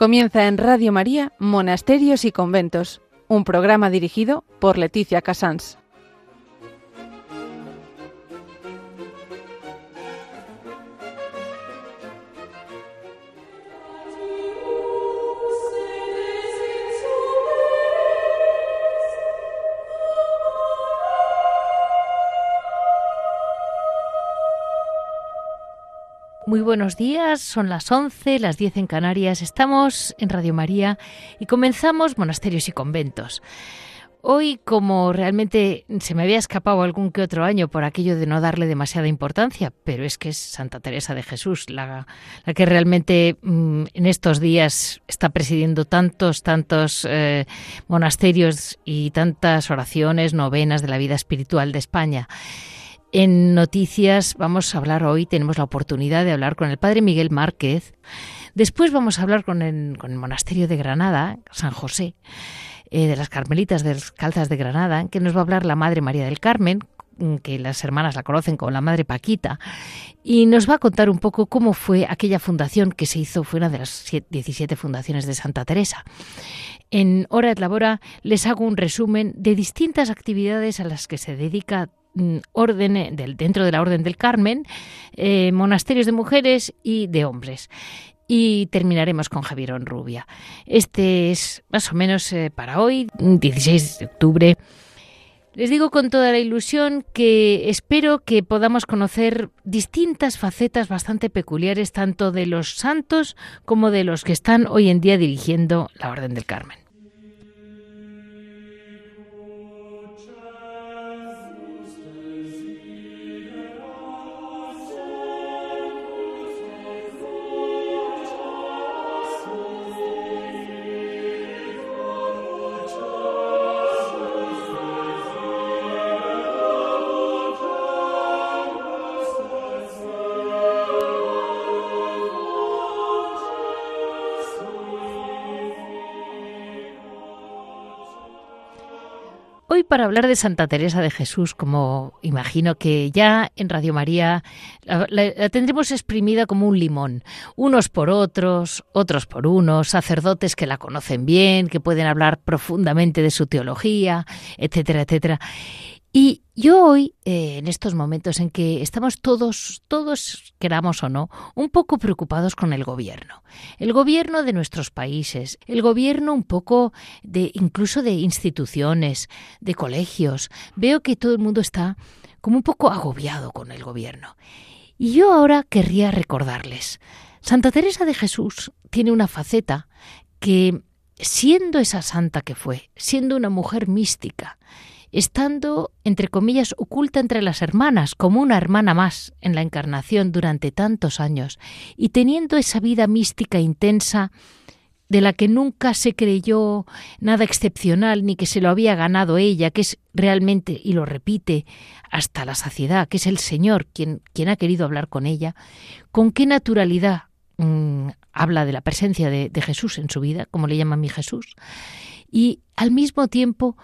Comienza en Radio María Monasterios y Conventos, un programa dirigido por Leticia Casans. Muy buenos días, son las 11, las 10 en Canarias, estamos en Radio María y comenzamos Monasterios y Conventos. Hoy, como realmente se me había escapado algún que otro año por aquello de no darle demasiada importancia, pero es que es Santa Teresa de Jesús la, que realmente mm, en estos días está presidiendo tantos, tantos eh, monasterios y tantas oraciones, novenas de la vida espiritual de España. En noticias vamos a hablar hoy, tenemos la oportunidad de hablar con el padre Miguel Márquez. Después vamos a hablar con el, monasterio de Granada, San José, eh, de las Carmelitas Descalzas de Granada, que nos va a hablar la Madre María del Carmen, mm, que las hermanas la conocen como la Madre Paquita, y nos va a contar un poco cómo fue aquella fundación que se hizo, fue una de las 17 fundaciones de Santa Teresa. En Hora et Labora les hago un resumen de distintas actividades a las que se dedica orden eh, del, dentro de la Orden del Carmen, eh, monasterios de mujeres y de hombres. Y terminaremos con Javier Rubia. Este es más o menos eh, para hoy, 16 de octubre. Les digo con toda la ilusión que espero que podamos conocer distintas facetas bastante peculiares tanto de los santos como de los que están hoy en día dirigiendo la Orden del Carmen. Hablar de Santa Teresa de Jesús, como imagino que ya en Radio María la, tendremos exprimida como un limón, unos por otros, otros por unos, sacerdotes que la conocen bien, que pueden hablar profundamente de su teología, etcétera, etcétera. Y yo hoy, eh, en estos momentos en que estamos todos, todos queramos o no, un poco preocupados con el gobierno, el gobierno de nuestros países, el gobierno un poco de, incluso de instituciones, de colegios, veo que todo el mundo está como un poco agobiado con el gobierno. Y yo ahora querría recordarles, Santa Teresa de Jesús tiene una faceta que, siendo esa santa que fue, siendo una mujer mística, estando, entre comillas, oculta entre las hermanas, como una hermana más en la encarnación durante tantos años, y teniendo esa vida mística intensa de la que nunca se creyó nada excepcional ni que se lo había ganado ella, que es realmente, y lo repite hasta la saciedad, que es el Señor quien, quien ha querido hablar con ella, con qué naturalidad mm, habla de la presencia de, de Jesús en su vida, como le llama mi Jesús, y al mismo tiempo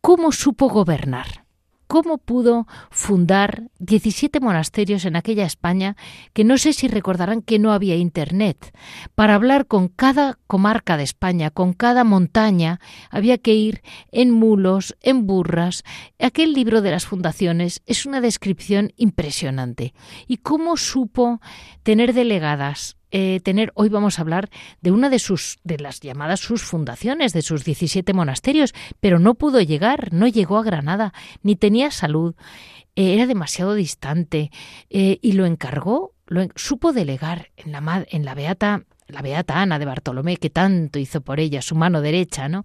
¿Cómo supo gobernar? ¿Cómo pudo fundar 17 monasterios en aquella España que no sé si recordarán que no había Internet? Para hablar con cada comarca de España, con cada montaña, había que ir en mulos, en burras. Aquel libro de las fundaciones es una descripción impresionante. ¿Y cómo supo tener delegadas eh, tener, hoy vamos a hablar de una de sus, de las llamadas sus fundaciones, de sus 17 monasterios, pero no pudo llegar, no llegó a Granada, ni tenía salud, eh, era demasiado distante, eh, y lo encargó, lo, supo delegar en la, en la beata, la beata Ana de Bartolomé, que tanto hizo por ella, su mano derecha, ¿no?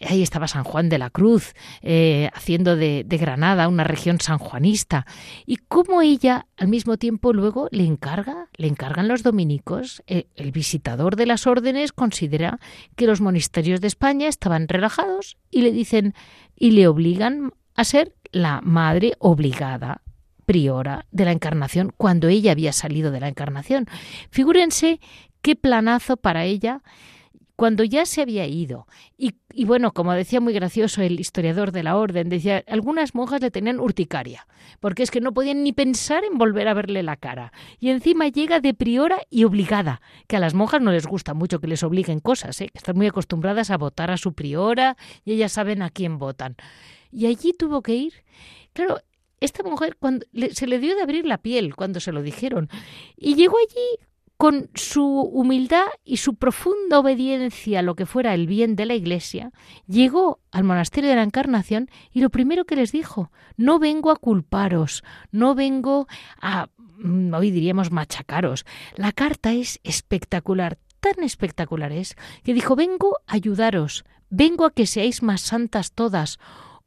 Ahí estaba San Juan de la Cruz, eh, haciendo de, Granada una región sanjuanista, y cómo ella al mismo tiempo luego le encarga, le encargan los dominicos, eh, el visitador de las órdenes considera que los monasterios de España estaban relajados y le dicen y le obligan a ser la madre obligada priora de la encarnación cuando ella había salido de la encarnación. Figúrense qué planazo para ella cuando ya se había ido, y, bueno, como decía muy gracioso el historiador de la orden, decía, algunas monjas le tenían urticaria, porque es que no podían ni pensar en volver a verle la cara. Y encima llega de priora y obligada, que a las monjas no les gusta mucho que les obliguen cosas, ¿eh? que están muy acostumbradas a votar a su priora y ellas saben a quién votan. Y allí tuvo que ir. Claro, esta mujer cuando se le dio de abrir la piel cuando se lo dijeron y llegó allí con su humildad y su profunda obediencia a lo que fuera el bien de la Iglesia, llegó al monasterio de la Encarnación y lo primero que les dijo, no vengo a culparos, no vengo a, mm, hoy diríamos, machacaros. La carta es espectacular, tan espectacular es, que dijo, vengo a ayudaros, vengo a que seáis más santas todas,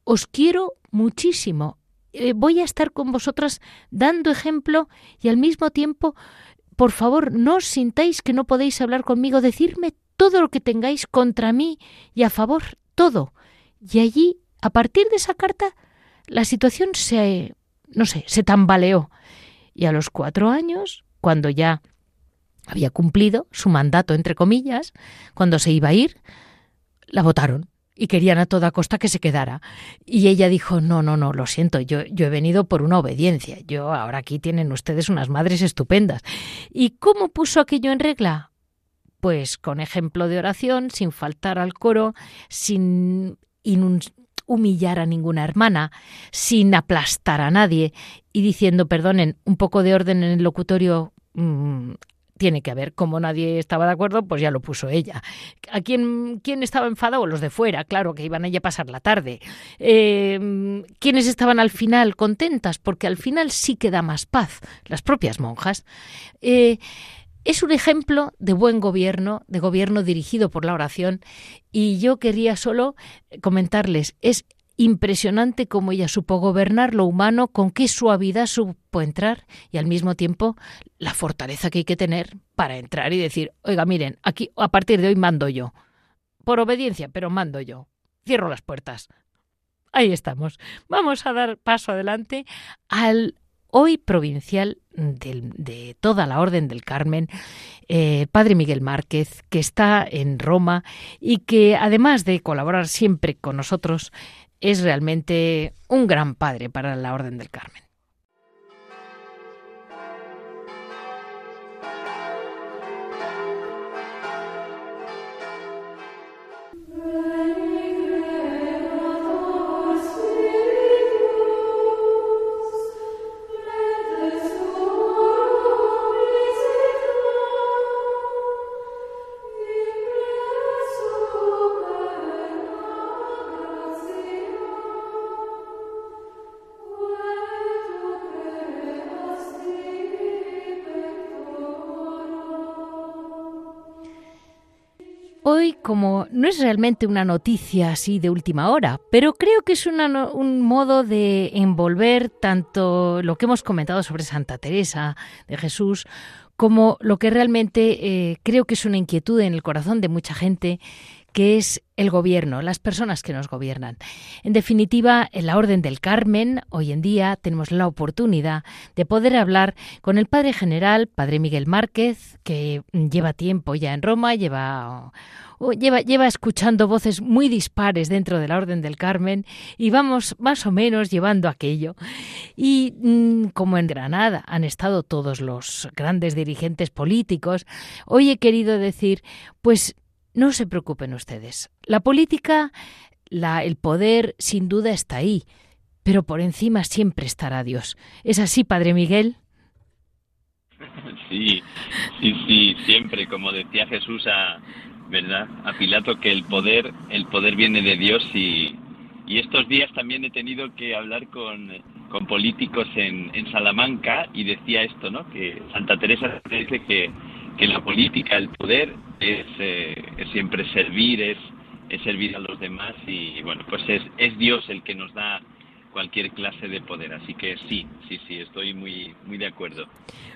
os quiero muchísimo, eh, voy a estar con vosotras dando ejemplo y al mismo tiempo, por favor, no os sintáis que no podéis hablar conmigo, decirme todo lo que tengáis contra mí y a favor, todo. Y allí, a partir de esa carta, la situación se, no sé, se tambaleó. Y a los cuatro años, cuando ya había cumplido su mandato, entre comillas, cuando se iba a ir, la votaron y querían a toda costa que se quedara. Y ella dijo, no, no, no, lo siento, yo, yo he venido por una obediencia, yo ahora aquí tienen ustedes unas madres estupendas. ¿Y cómo puso aquello en regla? Pues con ejemplo de oración, sin faltar al coro, sin humillar a ninguna hermana, sin aplastar a nadie y diciendo, perdonen, un poco de orden en el locutorio mm, tiene que haber. Como nadie estaba de acuerdo, pues ya lo puso ella. ¿A quién, quién estaba enfadado? Los de fuera, claro, que iban allí a pasar la tarde. Eh, ¿Quiénes estaban al final contentas? Porque al final sí que da más paz, las propias monjas. Eh, es un ejemplo de buen gobierno, de gobierno dirigido por la oración, y yo quería solo comentarles, es impresionante cómo ella supo gobernar lo humano, con qué suavidad supo entrar y al mismo tiempo la fortaleza que hay que tener para entrar y decir, oiga, miren, aquí a partir de hoy mando yo. Por obediencia, pero mando yo. Cierro las puertas. Ahí estamos. Vamos a dar paso adelante al hoy provincial de, toda la Orden del Carmen, eh, Padre Miguel Márquez, que está en Roma y que además de colaborar siempre con nosotros, es realmente un gran padre para la Orden del Carmen. Como no es realmente una noticia así de última hora, pero creo que es un modo de envolver tanto lo que hemos comentado sobre Santa Teresa de Jesús como lo que realmente eh, creo que es una inquietud en el corazón de mucha gente que es el gobierno, las personas que nos gobiernan. En definitiva, en la Orden del Carmen, hoy en día tenemos la oportunidad de poder hablar con el Padre General, Padre Miguel Márquez, que lleva tiempo ya en Roma, lleva lleva, lleva escuchando voces muy dispares dentro de la Orden del Carmen y vamos más o menos llevando aquello. Y mm, como en Granada han estado todos los grandes dirigentes políticos, hoy he querido decir, pues no se preocupen ustedes. La política, el poder, sin duda está ahí, pero por encima siempre estará Dios. ¿Es así, Padre Miguel? Sí, sí, sí, siempre, como decía Jesús a, ¿verdad? A Pilato que el poder, el poder viene de Dios y, y estos días también he tenido que hablar con, con políticos en, en Salamanca y decía esto, ¿no? Que Santa Teresa dice que que la política, el poder es, eh, es siempre servir, es, es, servir a los demás y bueno, pues es, es Dios el que nos da cualquier clase de poder. Así que sí, sí, sí, estoy muy, muy de acuerdo.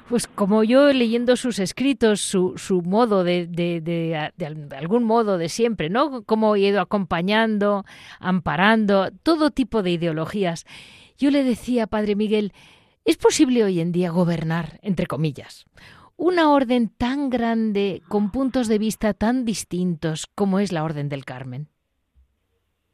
Pues como yo leyendo sus escritos, su, su modo de, de, de, algún modo de siempre, ¿no? Como he ido acompañando, amparando, todo tipo de ideologías. Yo le decía, Padre Miguel, ¿es posible hoy en día gobernar, entre comillas? Una orden tan grande con puntos de vista tan distintos como es la Orden del Carmen?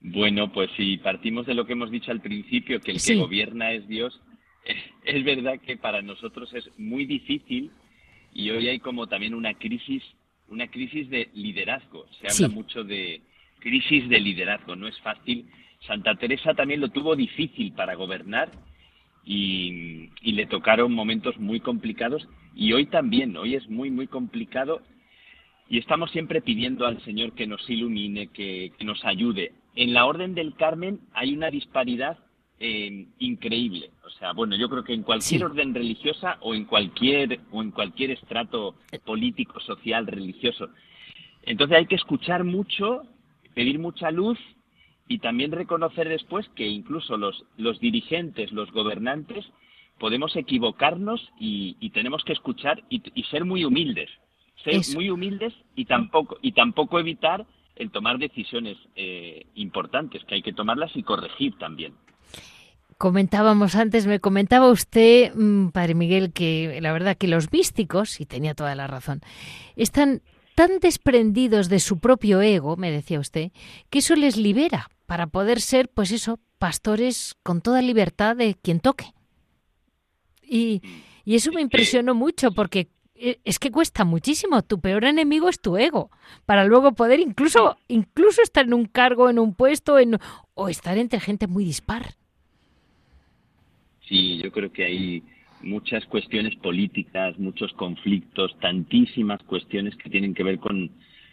Bueno, pues si partimos de lo que hemos dicho al principio, que el que gobierna es Dios, es, verdad que para nosotros es muy difícil y hoy hay como también una crisis, una crisis de liderazgo. Se habla mucho de crisis de liderazgo, no es fácil. Santa Teresa también lo tuvo difícil para gobernar y, le tocaron momentos muy complicados y hoy también, hoy es muy, muy complicado y estamos siempre pidiendo al Señor que nos ilumine, que, nos ayude. En la Orden del Carmen hay una disparidad eh, increíble. O sea, bueno, yo creo que en cualquier orden religiosa o en cualquier o en cualquier estrato político, social, religioso. Entonces hay que escuchar mucho, pedir mucha luz y también reconocer después que incluso los, los dirigentes, los gobernantes, podemos equivocarnos y, tenemos que escuchar y, ser muy humildes. Ser muy humildes y tampoco, y tampoco evitar el tomar decisiones eh, importantes, que hay que tomarlas y corregir también. Comentábamos antes, me comentaba usted, mm, Padre Miguel, que la verdad que los místicos, y tenía toda la razón, están tan desprendidos de su propio ego, me decía usted, que eso les libera para poder ser, pues eso, pastores con toda libertad de quien toque. Y, y eso me impresionó mucho porque eh, es que cuesta muchísimo. Tu peor enemigo es tu ego, para luego poder incluso, incluso estar en un cargo, en un puesto, en, o estar entre gente muy dispar. Sí, yo creo que hay muchas cuestiones políticas, muchos conflictos, tantísimas cuestiones que tienen que ver con,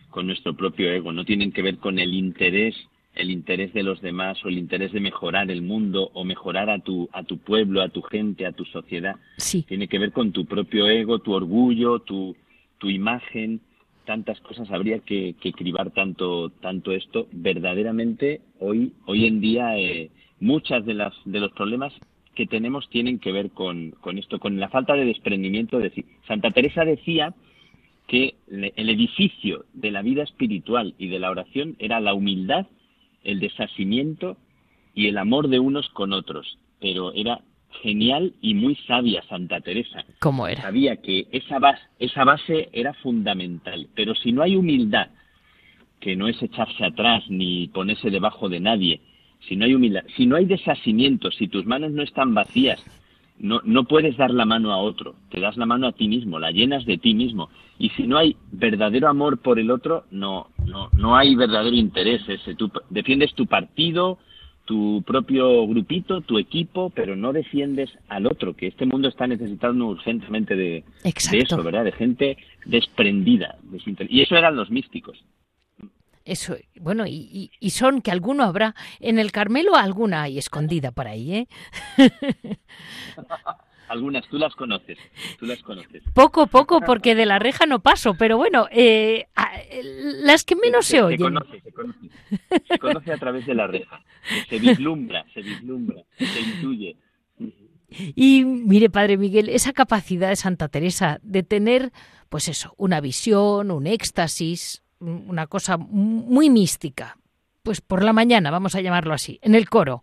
con nuestro propio ego, no tienen que ver con el interés el interés de los demás o el interés de mejorar el mundo o mejorar a tu, a tu pueblo, a tu gente, a tu sociedad. Sí. Tiene que ver con tu propio ego, tu orgullo, tu, tu imagen, tantas cosas habría que, que cribar tanto, tanto esto. Verdaderamente, hoy, hoy en día, eh, muchas de las, de los problemas que tenemos tienen que ver con, con esto, con la falta de desprendimiento. De, Santa Teresa decía que el edificio de la vida espiritual y de la oración era la humildad el desasimiento y el amor de unos con otros. Pero era genial y muy sabia Santa Teresa. ¿Cómo era? Sabía que esa base, esa base era fundamental. Pero si no hay humildad, que no es echarse atrás ni ponerse debajo de nadie, si no hay humildad, si no hay desasimiento, si tus manos no están vacías, no, no puedes dar la mano a otro, te das la mano a ti mismo, la llenas de ti mismo. Y si no hay verdadero amor por el otro, no, no, no hay verdadero interés. Ese. Tú defiendes tu partido, tu propio grupito, tu equipo, pero no defiendes al otro, que este mundo está necesitando urgentemente de, de eso, ¿verdad? De gente desprendida. Y eso eran los místicos. Eso, bueno, y, y, son que alguno habrá. En el Carmelo alguna hay escondida por ahí, ¿eh? Algunas, tú las conoces, tú las conoces. Poco, poco, porque de la reja no paso, pero bueno, eh, las que menos se, oyen. Se conoce, se conoce. Se conoce a través de la reja. Se vislumbra, se vislumbra, se intuye. Y mire, Padre Miguel, esa capacidad de Santa Teresa de tener, pues eso, una visión, un éxtasis, una cosa muy mística, pues por la mañana, vamos a llamarlo así, en el coro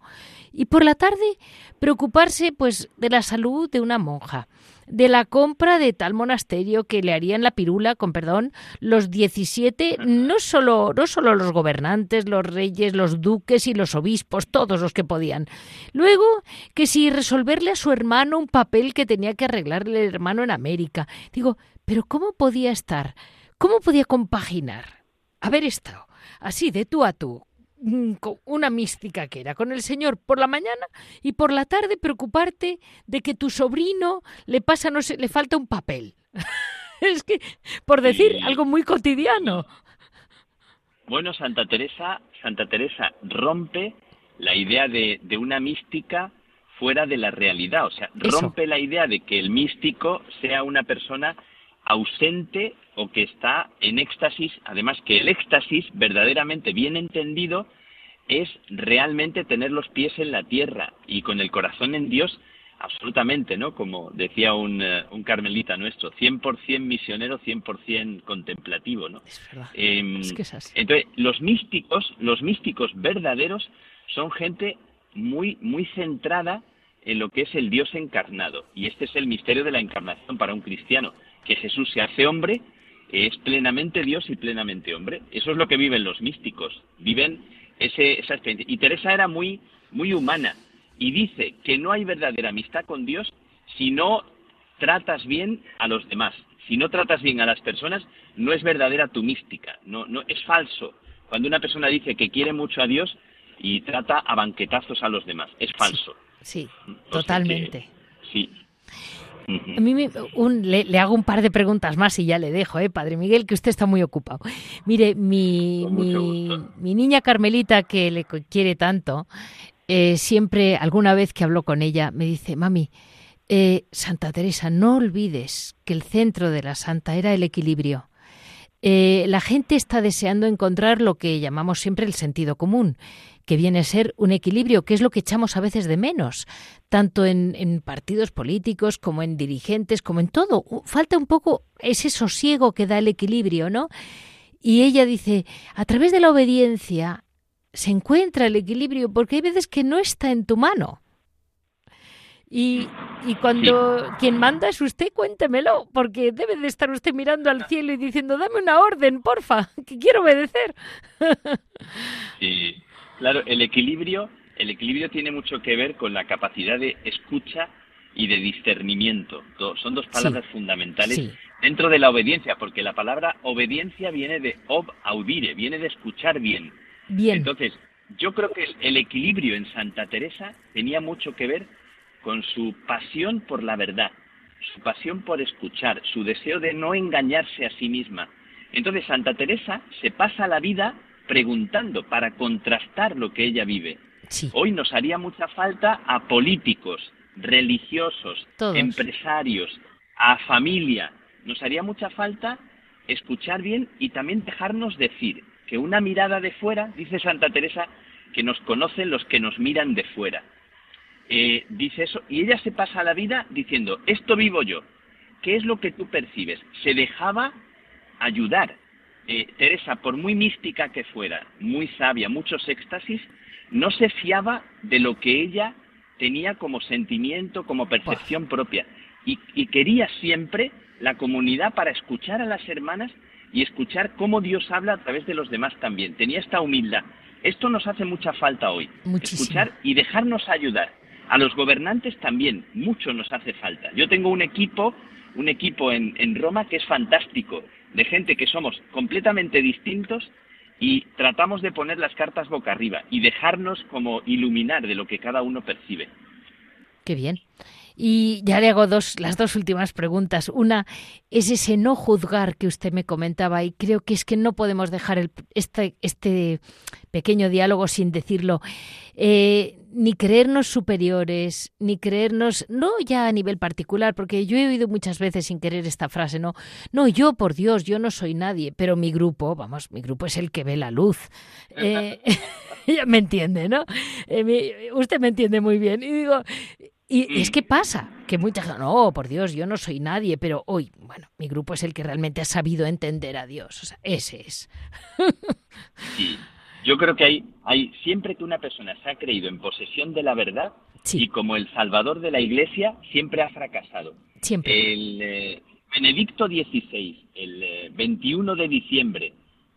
y por la tarde preocuparse pues de la salud de una monja, de la compra de tal monasterio que le harían la pirula, con perdón, los 17, no solo, no solo los gobernantes, los reyes, los duques y los obispos, todos los que podían. Luego, que si resolverle a su hermano un papel que tenía que arreglarle el hermano en América. Digo, pero ¿cómo podía estar? ¿Cómo podía compaginar? Haber estado así de tú a tú, Mm, una mística que era con el Señor por la mañana y por la tarde preocuparte de que tu sobrino le pasa, no sé, le falta un papel. es que, por decir algo muy cotidiano. Bueno, Santa Teresa, Santa Teresa rompe la idea de, de una mística fuera de la realidad, o sea, rompe la idea de que el místico sea una persona ausente o que está en éxtasis, además que el éxtasis verdaderamente bien entendido es realmente tener los pies en la tierra y con el corazón en Dios absolutamente, ¿no? Como decía un, eh, un carmelita nuestro, 100% misionero, 100% contemplativo, ¿no? Es verdad. Em, entonces, los místicos, los místicos verdaderos son gente muy muy centrada en lo que es el Dios encarnado y este es el misterio de la encarnación para un cristiano que Jesús se hace hombre, es plenamente Dios y plenamente hombre. Eso es lo que viven los místicos, viven ese, esa experiencia. Y Teresa era muy, muy humana y dice que no hay verdadera amistad con Dios si no tratas bien a los demás. Si no tratas bien a las personas, no es verdadera tu mística, no, no es falso. Cuando una persona dice que quiere mucho a Dios y trata a banquetazos a los demás, es falso. Sí, totalmente. sí. A mí le, hago un par de preguntas más y ya le dejo, ¿eh, Padre Miguel, que usted está muy ocupado. Mire, mi, mi, niña Carmelita, que le quiere tanto, eh, siempre, alguna vez que hablo con ella, me dice, mami, eh, Santa Teresa, no olvides que el centro de la santa era el equilibrio. Eh, la gente está deseando encontrar lo que llamamos siempre el sentido común, que viene a ser un equilibrio, que es lo que echamos a veces de menos, tanto en, partidos políticos como en dirigentes, como en todo. Falta un poco ese sosiego que da el equilibrio, ¿no? Y ella dice, a través de la obediencia se encuentra el equilibrio, porque hay veces que no está en tu mano. Y, y, cuando quien manda es usted, cuéntemelo, porque debe de estar usted mirando al cielo y diciendo, dame una orden, porfa, que quiero obedecer. Sí, Claro, el equilibrio, el equilibrio tiene mucho que ver con la capacidad de escucha y de discernimiento. Son dos palabras fundamentales dentro de la obediencia, porque la palabra obediencia viene de ob audire, viene de escuchar bien. Bien. Entonces, yo creo que el equilibrio en Santa Teresa tenía mucho que ver con su pasión por la verdad, su pasión por escuchar, su deseo de no engañarse a sí misma. Entonces Santa Teresa se pasa la vida preguntando para contrastar lo que ella vive. Hoy nos haría mucha falta a políticos, religiosos, empresarios, a familia. Nos haría mucha falta escuchar bien y también dejarnos decir que una mirada de fuera, dice Santa Teresa, que nos conocen los que nos miran de fuera. Eh, dice eso, y ella se pasa la vida diciendo, esto vivo yo. ¿Qué es lo que tú percibes? Se dejaba ayudar, eh, Teresa, por muy mística que fuera, muy sabia, muchos éxtasis, no se fiaba de lo que ella tenía como sentimiento, como percepción propia. Y, quería siempre la comunidad para escuchar a las hermanas y escuchar cómo Dios habla a través de los demás también. Tenía esta humildad. Esto nos hace mucha falta hoy. Escuchar y dejarnos ayudar. A los gobernantes también, mucho nos hace falta. Yo tengo un equipo, un equipo en Roma que es fantástico de gente que somos completamente distintos y tratamos de poner las cartas boca arriba y dejarnos como iluminar de lo que cada uno percibe. Qué bien. Y ya le hago dos, las dos últimas preguntas. Una es ese no juzgar que usted me comentaba y creo que es que no podemos dejar el, este, este pequeño diálogo sin decirlo. Eh, ni creernos superiores, ni creernos, no ya a nivel particular, porque yo he oído muchas veces sin querer esta frase, no, no, yo por Dios, yo no soy nadie, pero mi grupo, vamos, mi grupo es el que ve la luz. Eh, me entiende, ¿no? Eh, usted me entiende muy bien. Y digo, y es que pasa, que mucha gente, no, por Dios, yo no soy nadie, pero hoy, bueno, mi grupo es el que realmente ha sabido entender a Dios, o sea, ese es. Yo creo que hay, hay, siempre que una persona se ha creído en posesión de la verdad y como el salvador de la Iglesia, siempre ha fracasado. Siempre. El eh, Benedicto XVI, el 21 eh, de diciembre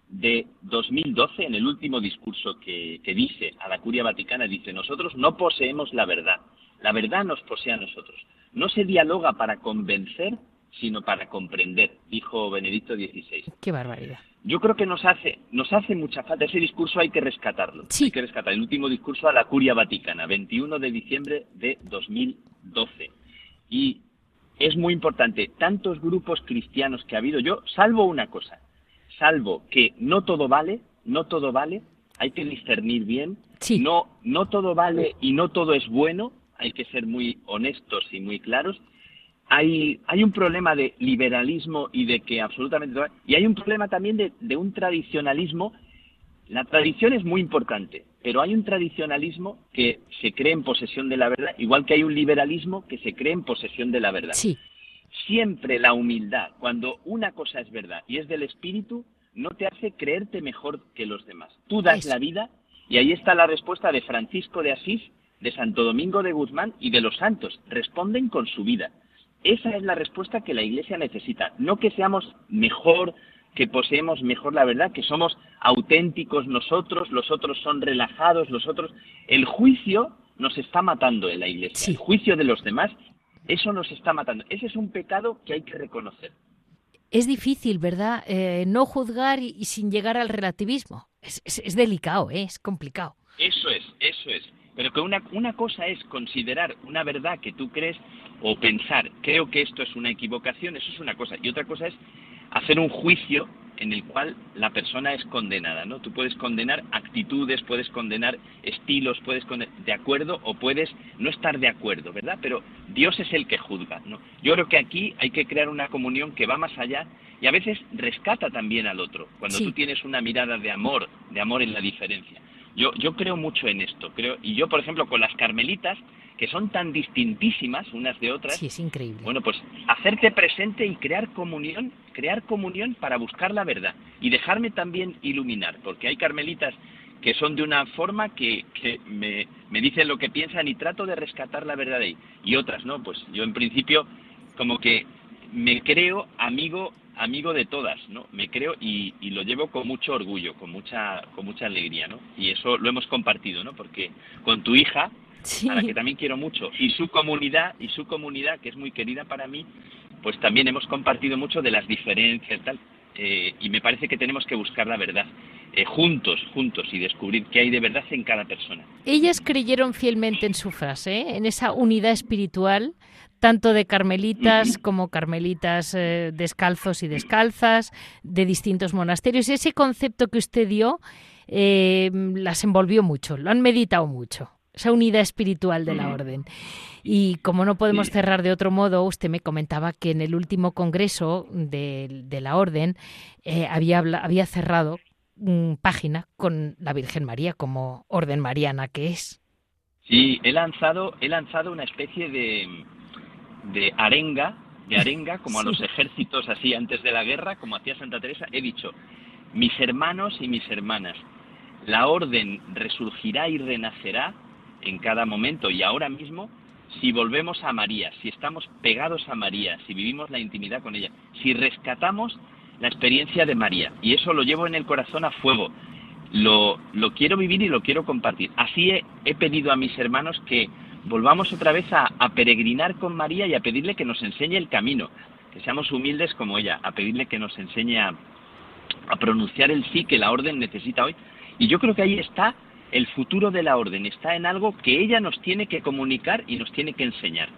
de 2012, en el último discurso que, que dice a la Curia Vaticana, dice, nosotros no poseemos la verdad, la verdad nos posee a nosotros. No se dialoga para convencer, sino para comprender, dijo Benedicto XVI. Qué barbaridad yo creo que nos hace, nos hace mucha falta. Ese discurso hay que rescatarlo. Sí. Hay que rescatar el último discurso a la Curia Vaticana, 21 de diciembre de 2012. Y es muy importante, tantos grupos cristianos que ha habido, yo salvo una cosa, salvo que no todo vale, no todo vale, hay que discernir bien, sí. no, no todo vale y no todo es bueno, hay que ser muy honestos y muy claros, hay, hay un problema de liberalismo y de que absolutamente... Y hay un problema también de, de un tradicionalismo. La tradición es muy importante, pero hay un tradicionalismo que se cree en posesión de la verdad, igual que hay un liberalismo que se cree en posesión de la verdad. Sí. Siempre la humildad, cuando una cosa es verdad y es del espíritu, no te hace creerte mejor que los demás. Tú das la vida y ahí está la respuesta de Francisco de Asís, de Santo Domingo de Guzmán y de los santos. Responden con su vida Esa es la respuesta que la Iglesia necesita, no que seamos mejor, que poseemos mejor la verdad, que somos auténticos nosotros, los otros son relajados, los otros... El juicio nos está matando en la Iglesia, el juicio de los demás, eso nos está matando. Ese es un pecado que hay que reconocer. Es difícil, ¿verdad? Eh, no juzgar y, sin llegar al relativismo. Es, es delicado, ¿eh? es complicado. Eso es, eso es. Pero que una, una cosa es considerar una verdad que tú crees o pensar, creo que esto es una equivocación, eso es una cosa. Y otra cosa es hacer un juicio en el cual la persona es condenada, ¿no? Tú puedes condenar actitudes, puedes condenar estilos, puedes condenar de acuerdo o puedes no estar de acuerdo, ¿verdad? Pero Dios es el que juzga, ¿no? Yo creo que aquí hay que crear una comunión que va más allá y a veces rescata también al otro, cuando tú tienes una mirada de amor, de amor en la diferencia. Yo, yo creo mucho en esto, creo, y yo, por ejemplo, con las carmelitas, que son tan distintísimas unas de otras. Sí, es increíble. Bueno, pues hacerte presente y crear comunión, crear comunión para buscar la verdad y dejarme también iluminar, porque hay carmelitas que son de una forma que, que me, me, dicen lo que piensan y trato de rescatar la verdad de ahí. Y otras, ¿no? Pues yo en principio como que me creo amigo amigo de todas, ¿no? Me creo y, y, lo llevo con mucho orgullo, con mucha, con mucha alegría, ¿no? Y eso lo hemos compartido, ¿no? Porque con tu hija, a la que también quiero mucho, y su comunidad, y su comunidad, que es muy querida para mí, pues también hemos compartido mucho de las diferencias, tal, eh, y me parece que tenemos que buscar la verdad. Eh, juntos, juntos y descubrir qué hay de verdad en cada persona. Ellas creyeron fielmente en su frase, ¿eh? en esa unidad espiritual, tanto de carmelitas como carmelitas descalzos y descalzas, de distintos monasterios. Ese concepto que usted dio las envolvió mucho, lo han meditado mucho esa unidad espiritual de la orden. Y como no podemos cerrar de otro modo, usted me comentaba que en el último congreso de, la orden eh, había, había cerrado una página con la Virgen María como orden mariana que es. Sí, he lanzado, he lanzado una especie de, de arenga, de arenga, como a los ejércitos así antes de la guerra, como hacía Santa Teresa, he dicho, mis hermanos y mis hermanas, la orden resurgirá y renacerá en cada momento y ahora mismo si volvemos a María, si estamos pegados a María, si vivimos la intimidad con ella, si rescatamos la experiencia de María. Y eso lo llevo en el corazón a fuego. Lo, lo quiero vivir y lo quiero compartir. Así he, pedido a mis hermanos que volvamos otra vez a, a, peregrinar con María y a pedirle que nos enseñe el camino, que seamos humildes como ella, a pedirle que nos enseñe a, a pronunciar el sí que la orden necesita hoy. Y yo creo que ahí está el futuro de la orden está en algo que ella nos tiene que comunicar y nos tiene que enseñar.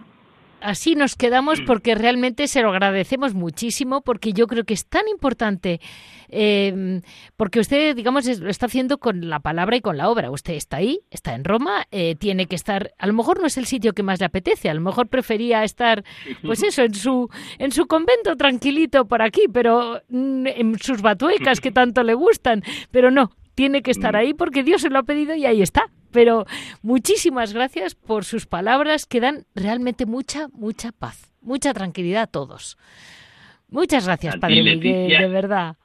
Así nos quedamos mm. porque realmente se lo agradecemos muchísimo porque yo creo que es tan importante em, porque usted, digamos, lo está haciendo con la palabra y con la obra. Usted está ahí, está en Roma, eh, tiene que estar. A lo mejor no es el sitio que más le apetece, a lo mejor prefería estar, pues eso, en su en su convento tranquilito por aquí, pero mm, en sus batuecas que tanto le gustan. Pero no, tiene que estar mm. ahí porque Dios se lo ha pedido y ahí está. Pero muchísimas gracias por sus palabras que dan realmente mucha, mucha paz, mucha tranquilidad a todos. Muchas gracias, Padre Miguel, de verdad.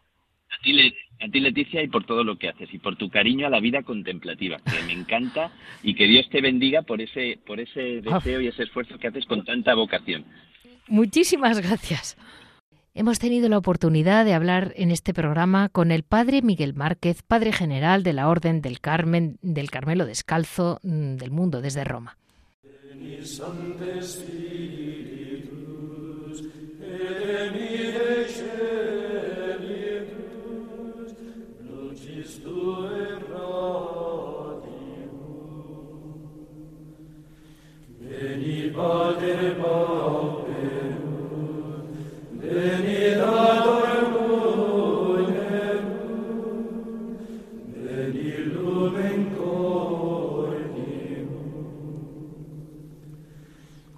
A ti, Leticia, y por todo lo que haces y por tu cariño a la vida contemplativa, que me encanta y que Dios te bendiga por ese, por ese deseo y ese esfuerzo que haces con tanta vocación. Muchísimas gracias. Hemos tenido la oportunidad de hablar en este programa con el padre Miguel Márquez, padre general de la Orden del Carmen del Carmelo Descalzo mm, del mundo desde Roma. Venid ad Venid lumen cordium.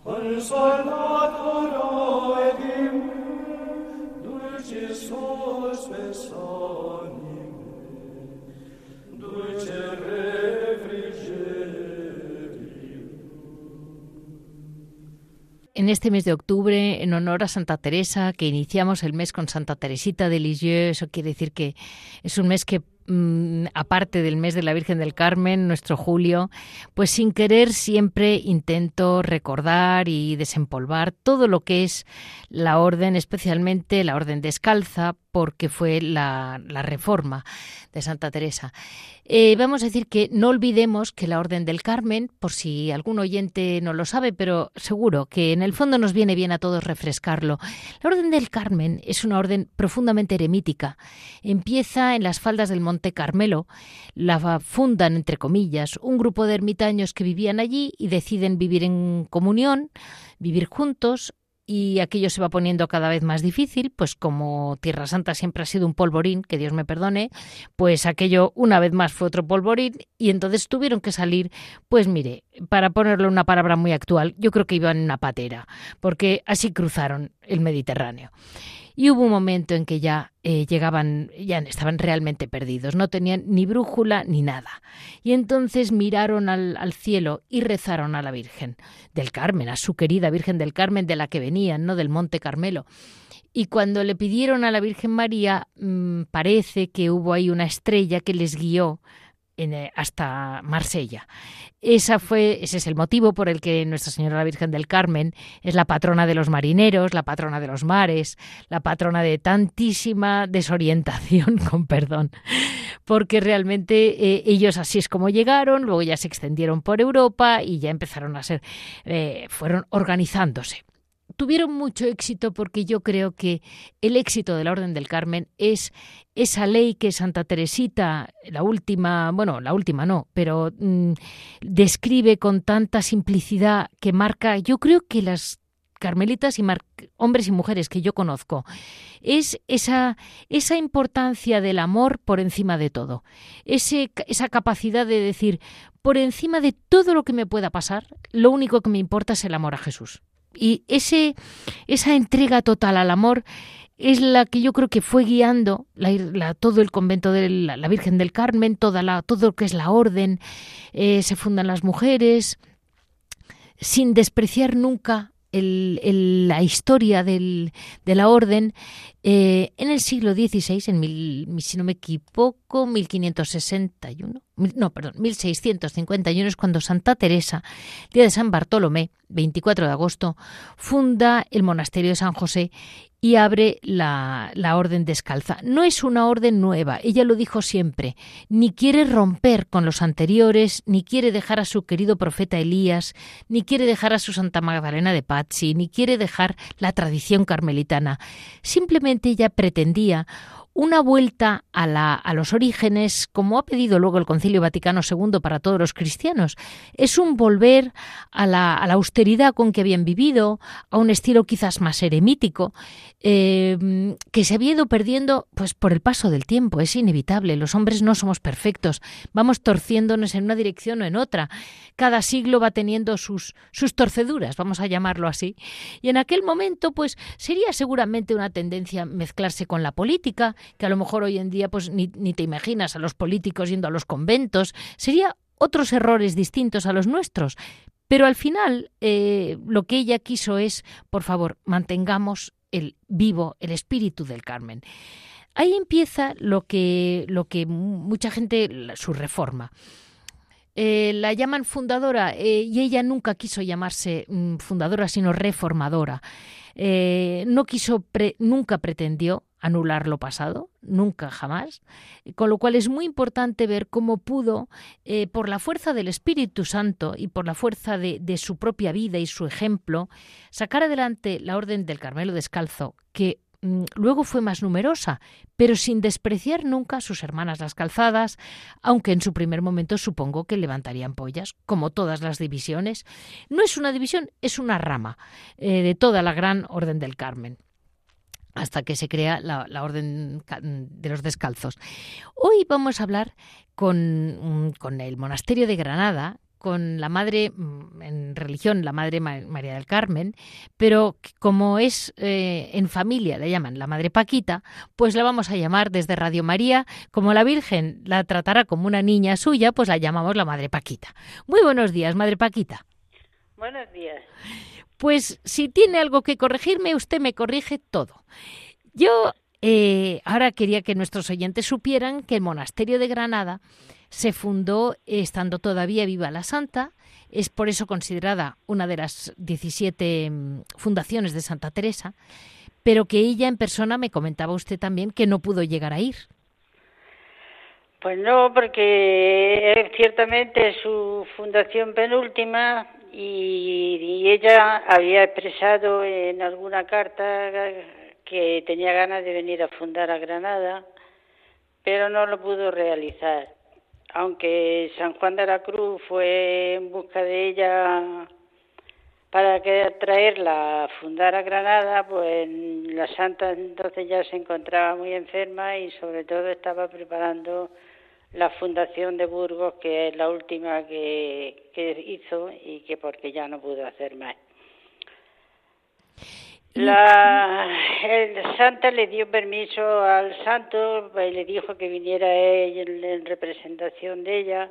Consolator oedimum, dulcis hospes Este mes de octubre, en honor a Santa Teresa, que iniciamos el mes con Santa Teresita de Lisieux, eso quiere decir que es un mes que mm, aparte del mes de la Virgen del Carmen, nuestro Julio, pues sin querer siempre intento recordar y desempolvar todo lo que es la orden, especialmente la orden descalza, porque fue la, la reforma de Santa Teresa. Eh, vamos a decir que no olvidemos que la Orden del Carmen, por si algún oyente no lo sabe, pero seguro que en el fondo nos viene bien a todos refrescarlo. La Orden del Carmen es una orden profundamente eremítica. Empieza en las faldas del Monte Carmelo, la fundan, entre comillas, un grupo de ermitaños que vivían allí y deciden vivir en comunión, vivir juntos, y aquello se va poniendo cada vez más difícil, pues como Tierra Santa siempre ha sido un polvorín, que Dios me perdone, pues aquello una vez más fue otro polvorín y entonces tuvieron que salir, pues mire, para ponerle una palabra muy actual, yo creo que iban en una patera, porque así cruzaron el Mediterráneo. Y hubo un momento en que ya eh, llegaban, ya estaban realmente perdidos, no tenían ni brújula ni nada. Y entonces miraron al, cielo y rezaron a la Virgen del Carmen, a su querida Virgen del Carmen de la que venían, ¿no? Del Monte Carmelo. Y cuando le pidieron a la Virgen María, mm, parece que hubo ahí una estrella que les guió eh, hasta Marsella. Esa fue, ese es el motivo por el que Nuestra Señora la Virgen del Carmen es la patrona de los marineros, la patrona de los mares, la patrona de tantísima desorientación, con perdón, porque realmente eh, ellos así es como llegaron, luego ya se extendieron por Europa y ya empezaron a ser, eh, fueron organizándose tuvieron mucho éxito porque yo creo que el éxito de la Orden del Carmen es esa ley que Santa Teresita, la última, bueno, la última no, pero mm, describe con tanta simplicidad que marca, yo creo que las carmelitas y hombres y mujeres que yo conozco, es esa, esa importancia del amor por encima de todo, ese, esa capacidad de decir, por encima de todo lo que me pueda pasar, lo único que me importa es el amor a Jesús. Y ese, esa entrega total al amor es la que yo creo que fue guiando todo el convento de la, Virgen del Carmen, toda la, todo lo que es la orden, eh, se fundan las mujeres, sin despreciar nunca la historia de la orden eh, en el siglo XVI, en mil, si no me equivoco, 1561, no, perdón, 1651 es cuando Santa Teresa, día de San Bartolomé, 24 de agosto, funda el monasterio de San José y abre la, la, orden descalza. No es una orden nueva, ella lo dijo siempre, ni quiere romper con los anteriores, ni quiere dejar a su querido profeta Elías, ni quiere dejar a su Santa Magdalena de Pazzi, ni quiere dejar la tradición carmelitana. Simplemente ella pretendía una vuelta a, la, a, los orígenes, como ha pedido luego el Concilio Vaticano II para todos los cristianos. Es un volver a la, a la austeridad con que habían vivido, a un estilo quizás más eremítico, eh, que se había ido perdiendo pues, por el paso del tiempo. Es inevitable, los hombres no somos perfectos, vamos torciéndonos en una dirección o en otra. Cada siglo va teniendo sus, sus torceduras, vamos a llamarlo así. Y en aquel momento, pues sería seguramente una tendencia mezclarse con la política, que a lo mejor hoy en día pues ni, te imaginas a los políticos yendo a los conventos, sería otros errores distintos a los nuestros. Pero al final eh, lo que ella quiso es, por favor, mantengamos el vivo, el espíritu del Carmen. Ahí empieza lo que, lo que mucha gente, su reforma. Eh, la llaman fundadora eh, y ella nunca quiso llamarse mm, fundadora, sino reformadora. no quiso, nunca pretendió anular lo pasado, nunca jamás, con lo cual es muy importante ver cómo pudo, eh, por la fuerza del Espíritu Santo y por la fuerza de, su propia vida y su ejemplo, sacar adelante la Orden del Carmelo Descalzo, que mm, luego fue más numerosa, pero sin despreciar nunca a sus hermanas las calzadas, aunque en su primer momento supongo que levantarían pollas, como todas las divisiones. No es una división, es una rama eh, de toda la gran Orden del Carmen hasta que se crea la, Orden de los Descalzos. Hoy vamos a hablar con, mm, el Monasterio de Granada, con la Madre, mm, en religión, la Madre María del Carmen, pero como es eh, en familia, la llaman la Madre Paquita, pues la vamos a llamar desde Radio María, como la Virgen la tratará como una niña suya, pues la llamamos la Madre Paquita. Muy buenos días, Madre Paquita. Buenos días. Pues si tiene algo que corregirme, usted me corrige todo. Yo eh, ahora quería que nuestros oyentes supieran que el monasterio de Granada se fundó estando todavía viva la santa, es por eso considerada una de las 17 mm, fundaciones de Santa Teresa, pero que ella en persona me comentaba usted también que no pudo llegar a ir. Pues no, porque ciertamente su fundación penúltima y, ella había expresado en alguna carta que tenía ganas de venir a fundar a Granada, pero no lo pudo realizar. Aunque San Juan de la Cruz fue en busca de ella para que traerla a fundar a Granada, pues la santa entonces ya se encontraba muy enferma y sobre todo estaba preparando la fundación de Burgos, que es la última que, hizo y que porque ya no pudo hacer más. La el santa le dio permiso al santo y le dijo que viniera él en representación de ella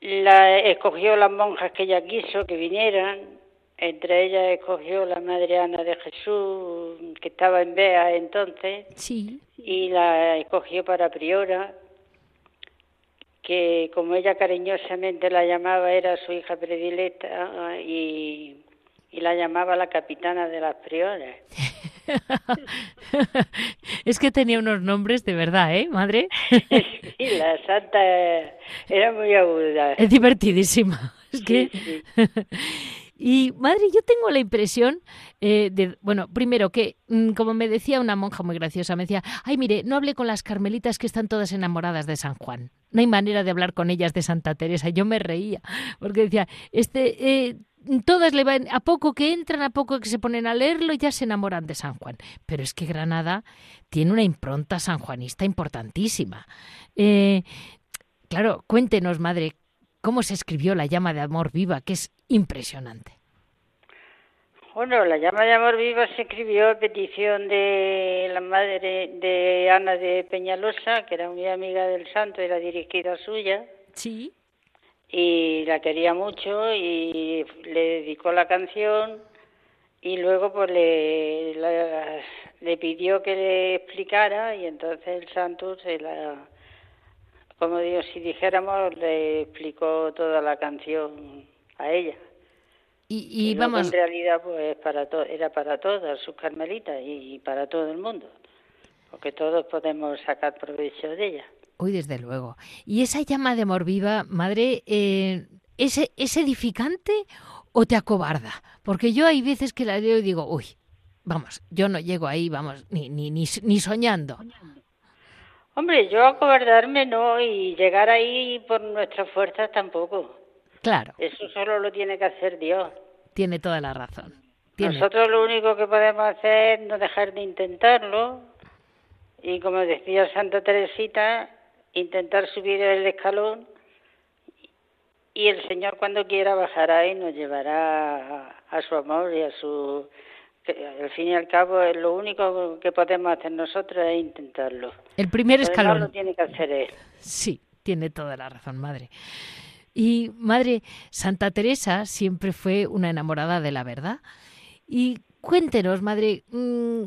la escogió las monjas que ella quiso que vinieran, entre ellas escogió la Madre Ana de Jesús, que estaba en Bea entonces, sí. y la escogió para priora, que como ella cariñosamente la llamaba, era su hija predilecta y, y la llamaba la capitana de las prioras. es que tenía unos nombres de verdad, ¿eh, madre? sí, la santa era muy aguda. Es divertidísima. Es que... Y madre, yo tengo la impresión eh, de, bueno, primero que, mm, como me decía una monja muy graciosa, me decía, ay, mire, no hable con las carmelitas que están todas enamoradas de San Juan. No hay manera de hablar con ellas de Santa Teresa. Yo me reía, porque decía, este, eh, todas le van, a poco que entran, a poco que se ponen a leerlo, ya se enamoran de San Juan. Pero es que Granada tiene una impronta sanjuanista importantísima. Eh, claro, cuéntenos, madre, cómo se escribió la llama de amor viva, que es impresionante. Bueno, la llama de amor viva se escribió a petición de la madre de Ana de Peñalosa, que era muy amiga del santo, era dirigida suya. Sí y la quería mucho y le dedicó la canción y luego pues le, le pidió que le explicara y entonces el santo se la como digo si dijéramos le explicó toda la canción a ella y, y vamos en realidad pues para era para todas sus carmelitas y para todo el mundo porque todos podemos sacar provecho de ella Uy, desde luego. ¿Y esa llama de amor viva, madre, eh, ¿es, ¿es edificante o te acobarda? Porque yo hay veces que la leo y digo, uy, vamos, yo no llego ahí, vamos, ni, ni, ni, ni soñando. Hombre, yo acobardarme no y llegar ahí por nuestras fuerzas tampoco. Claro. Eso solo lo tiene que hacer Dios. Tiene toda la razón. Nosotros lo único que podemos hacer es no dejar de intentarlo y como decía Santa Teresita, intentar subir el escalón y el Señor cuando quiera bajará y nos llevará a, su amor y a su... al fin y al cabo lo único que podemos hacer nosotros es intentarlo. El primer escalón. lo tiene que hacer él. Sí, tiene toda la razón, madre. Y madre, Santa Teresa siempre fue una enamorada de la verdad. Y cuéntenos, madre, mm,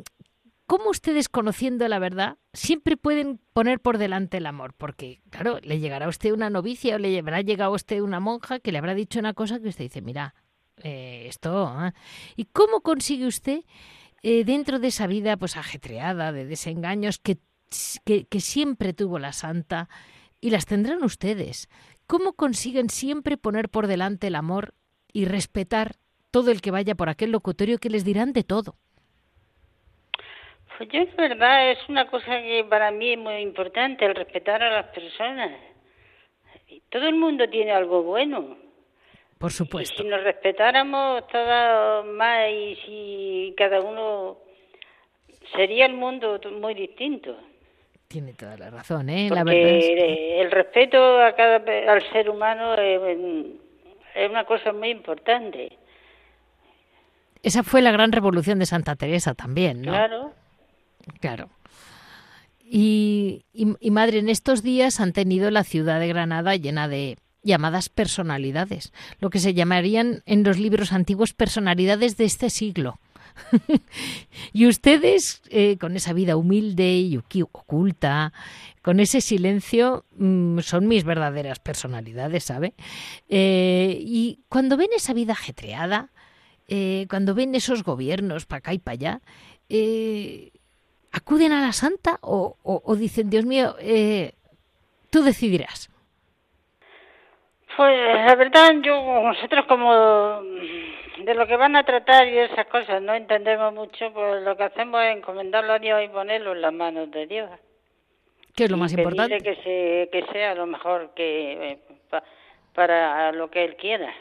¿Cómo ustedes, conociendo la verdad, siempre pueden poner por delante el amor? Porque, claro, le llegará a usted una novicia o le habrá llegado a usted una monja que le habrá dicho una cosa que usted dice, mira, eh, esto... ¿ah?". ¿Y cómo consigue usted, eh, dentro de esa vida pues ajetreada, de desengaños que, que, que siempre tuvo la santa, y las tendrán ustedes, cómo consiguen siempre poner por delante el amor y respetar todo el que vaya por aquel locutorio que les dirán de todo? Pues yo es verdad, es una cosa que para mí es muy importante, el respetar a las personas. Todo el mundo tiene algo bueno. Por supuesto. si nos respetáramos todos más y si cada uno sería el mundo muy distinto. Tiene toda la razón, ¿eh? la verdad el respeto a cada al ser humano es una cosa muy importante. Esa fue la gran revolución de Santa Teresa también, ¿no? Claro. Claro. Y, y, madre, en estos días han tenido la ciudad de Granada llena de llamadas personalidades, lo que se llamarían en los libros antiguos personalidades de este siglo. y ustedes, eh, con esa vida humilde y oculta, con ese silencio, mm, son mis verdaderas personalidades, ¿sabe? Eh, y cuando ven esa vida ajetreada, eh, cuando ven esos gobiernos para acá y para allá, ¿acuden a la santa o, o dicen, Dios mío, tú decidirás? Pues la verdad, yo, nosotros como de lo que van a tratar y esas cosas no entendemos mucho, pues lo que hacemos es encomendarlo a Dios y ponerlo en las manos de Dios. ¿Qué es lo más importante? Que, se, que sea lo mejor que eh, para lo que Él quiera.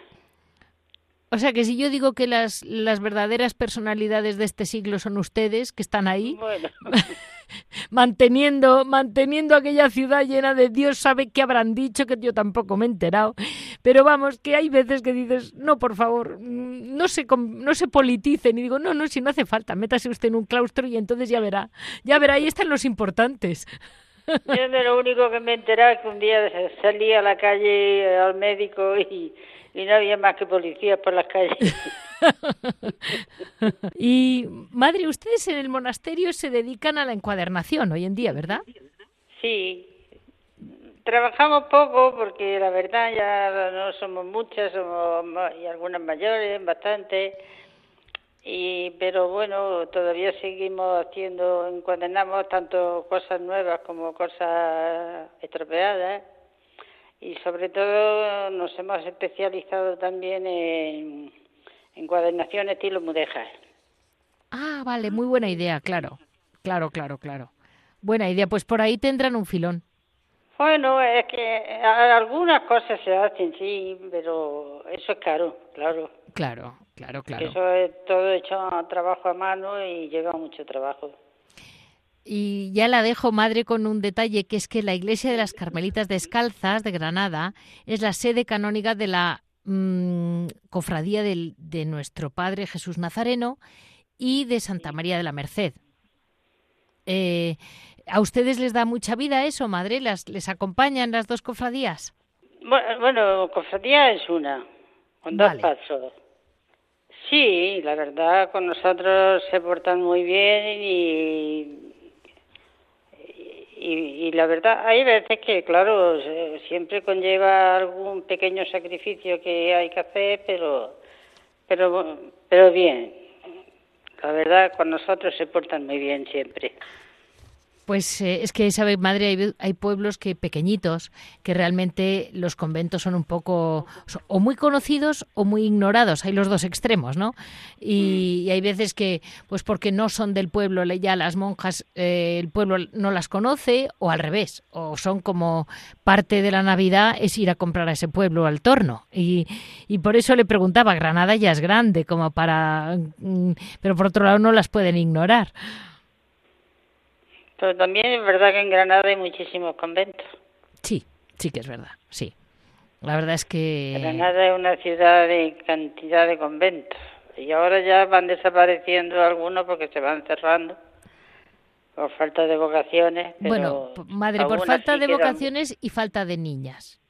O sea que si yo digo que las, las verdaderas personalidades de este siglo son ustedes, que están ahí, manteniendo, manteniendo aquella ciudad llena de Dios sabe qué habrán dicho, que yo tampoco me he enterado. Pero vamos, que hay veces que dices, no, por favor, no se, no se politicen. Y digo, no, no, si no hace falta, métase usted en un claustro y entonces ya verá. Ya verá, ahí están los importantes. Yo de lo único que me he enterado es que un día salí a la calle al médico y y no había más que policías por las calles. y, madre, ustedes en el monasterio se dedican a la encuadernación hoy en día, ¿verdad? Sí. Trabajamos poco porque la verdad ya no somos muchas, somos y algunas mayores, bastante. Y, pero bueno, todavía seguimos haciendo, encuadernamos tanto cosas nuevas como cosas estropeadas y sobre todo nos hemos especializado también en encuadernación estilo mudejas. Ah, vale, muy buena idea, claro, claro, claro, claro. Buena idea, pues por ahí tendrán un filón. Bueno, es que algunas cosas se hacen, sí, pero eso es caro, claro. Claro, claro, claro. Eso es todo hecho a trabajo a mano y lleva mucho trabajo. Y ya la dejo, madre, con un detalle, que es que la iglesia de las Carmelitas Descalzas de Granada es la sede canónica de la mm, cofradía de nuestro Padre Jesús Nazareno y de Santa María de la Merced. Eh, ¿A ustedes les da mucha vida eso, madre? ¿Las, ¿Les acompañan las dos cofradías? Bueno, cofradía es una, con dos pasos. Sí, la verdad, con nosotros se portan muy bien y y, la verdad, hay veces que, claro, siempre conlleva algún pequeño sacrificio que hay que hacer, pero, pero, pero bien. La verdad, con nosotros se portan muy bien siempre. Pues eh, es que, sabe, madre, hay, pueblos que pequeñitos, que realmente los conventos son un poco o muy conocidos o muy ignorados. Hay los dos extremos, ¿no? Y, mm. hay veces que, pues porque no son del pueblo, ya las monjas, eh, el pueblo no las conoce, o al revés, o son como parte de la Navidad es ir a comprar a ese pueblo al torno. Y, y por eso le preguntaba, Granada ya es grande, como para, mm, pero por otro lado no las pueden ignorar. Pero también es verdad que en Granada hay muchísimos conventos. Sí, sí que es verdad, sí. La verdad es que... Granada es una ciudad de cantidad de conventos. Y ahora ya van desapareciendo algunos porque se van cerrando por falta de vocaciones. bueno, madre, por falta de vocaciones y falta de niñas.